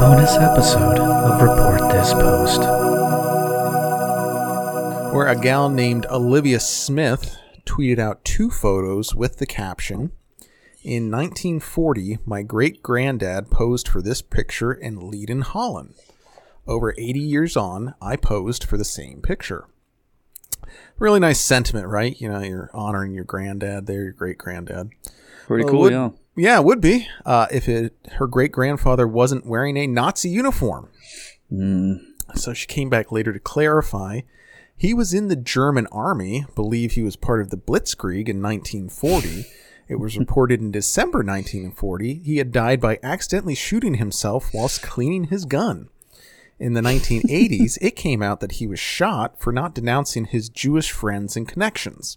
this episode of Report This Post. Where a gal named Olivia Smith tweeted out two photos with the caption In 1940, my great granddad posed for this picture in Leiden, Holland. Over 80 years on, I posed for the same picture. Really nice sentiment, right? You know, you're honoring your granddad there, your great granddad. Pretty Well, cool, would- yeah. Yeah, it would be uh, if it, her great grandfather wasn't wearing a Nazi uniform. Mm, So she came back later to clarify. He was in the German army, believe he was part of the Blitzkrieg in 1940. It was reported in December 1940 he had died by accidentally shooting himself whilst cleaning his gun. In the 1980s, it came out that he was shot for not denouncing his Jewish friends and connections.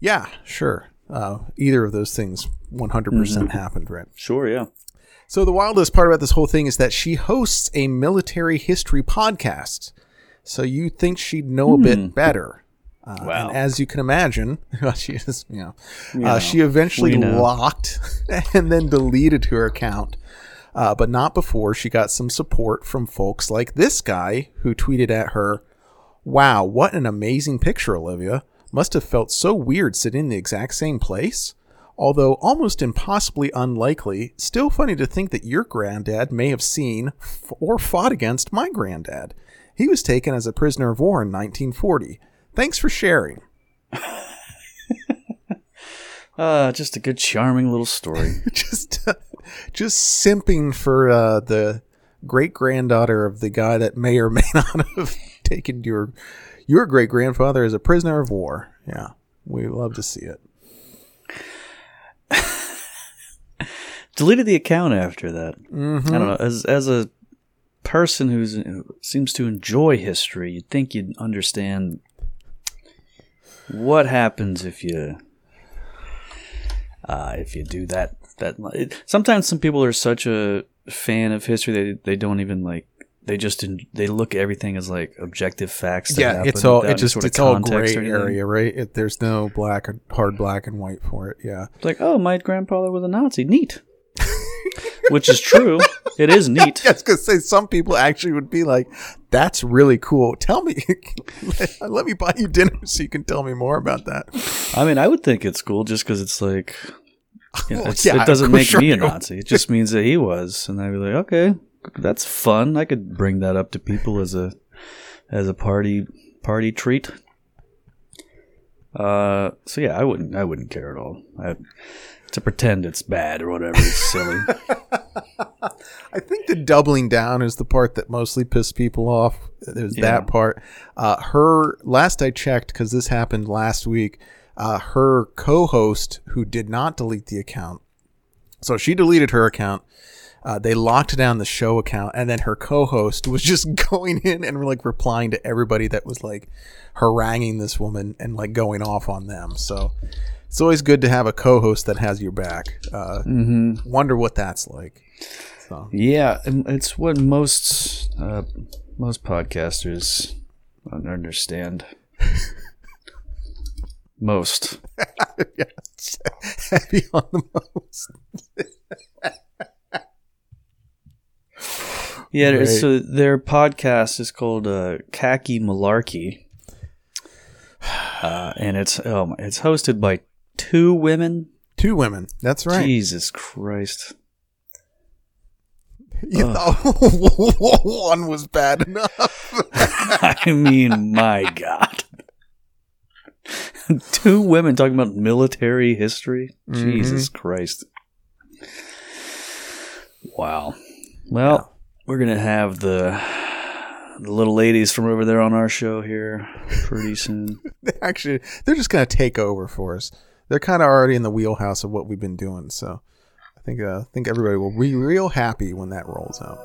Yeah, sure. Uh, either of those things 100% happened, right? sure, yeah. So the wildest part about this whole thing is that she hosts a military history podcast. So you think she'd know a bit better. Uh, Wow. And as you can imagine, she is, you know, You uh, know, she eventually locked and then deleted her account. Uh, but not before she got some support from folks like this guy who tweeted at her, Wow, what an amazing picture, Olivia. Must have felt so weird sitting in the exact same place. Although almost impossibly unlikely, still funny to think that your granddad may have seen f- or fought against my granddad. He was taken as a prisoner of war in 1940. Thanks for sharing. Uh, just a good, charming little story. just, just simping for uh, the great granddaughter of the guy that may or may not have taken your your great grandfather is a prisoner of war. Yeah, we love to see it. Deleted the account after that. Mm-hmm. I don't know. As as a person who's who seems to enjoy history, you'd think you'd understand what happens if you uh, if you do that. That it, sometimes some people are such a fan of history they they don't even like. They just they look at everything as like objective facts. that Yeah, it's all it just it's all gray area, right? It, there's no black and hard black and white for it. Yeah, It's like, oh, my grandfather was a Nazi. Neat. Which is true. It is neat. I was gonna say some people actually would be like, "That's really cool. Tell me, let, let me buy you dinner so you can tell me more about that." I mean, I would think it's cool just because it's like, you know, Well, it's, yeah, it doesn't make sure me a Nazi. It just means that he was, and I'd be like, okay, that's fun. I could bring that up to people as a as a party party treat. Uh, so yeah, I wouldn't I wouldn't care at all. I, to pretend it's bad or whatever is silly. I think the doubling down is the part that mostly pissed people off. There's Yeah. that part. Uh, her last I checked, because this happened last week. Uh, her co-host, who did not delete the account, so she deleted her account. Uh, they locked down the show account, and then her co-host was just going in and like replying to everybody that was like haranguing this woman and like going off on them. So it's always good to have a co-host that has your back. Uh, hmm Wonder what that's like. So. Yeah, it's what most uh, most podcasters don't understand. most. yes. Heavy on the most. Yeah, Right. so their podcast is called uh, Khaki Malarkey, uh, and it's oh it's hosted by two women. Two women. That's right. Jesus Christ! You thought one was bad enough. I mean, my God. Two women talking about military history. Mm-hmm. Jesus Christ. Wow. Well, we're gonna have the the little ladies from over there on our show here pretty soon. Actually, they're just to take over for us. They're kind of already in the wheelhouse of what we've been doing. So I think uh, I think everybody will be real happy when that rolls out.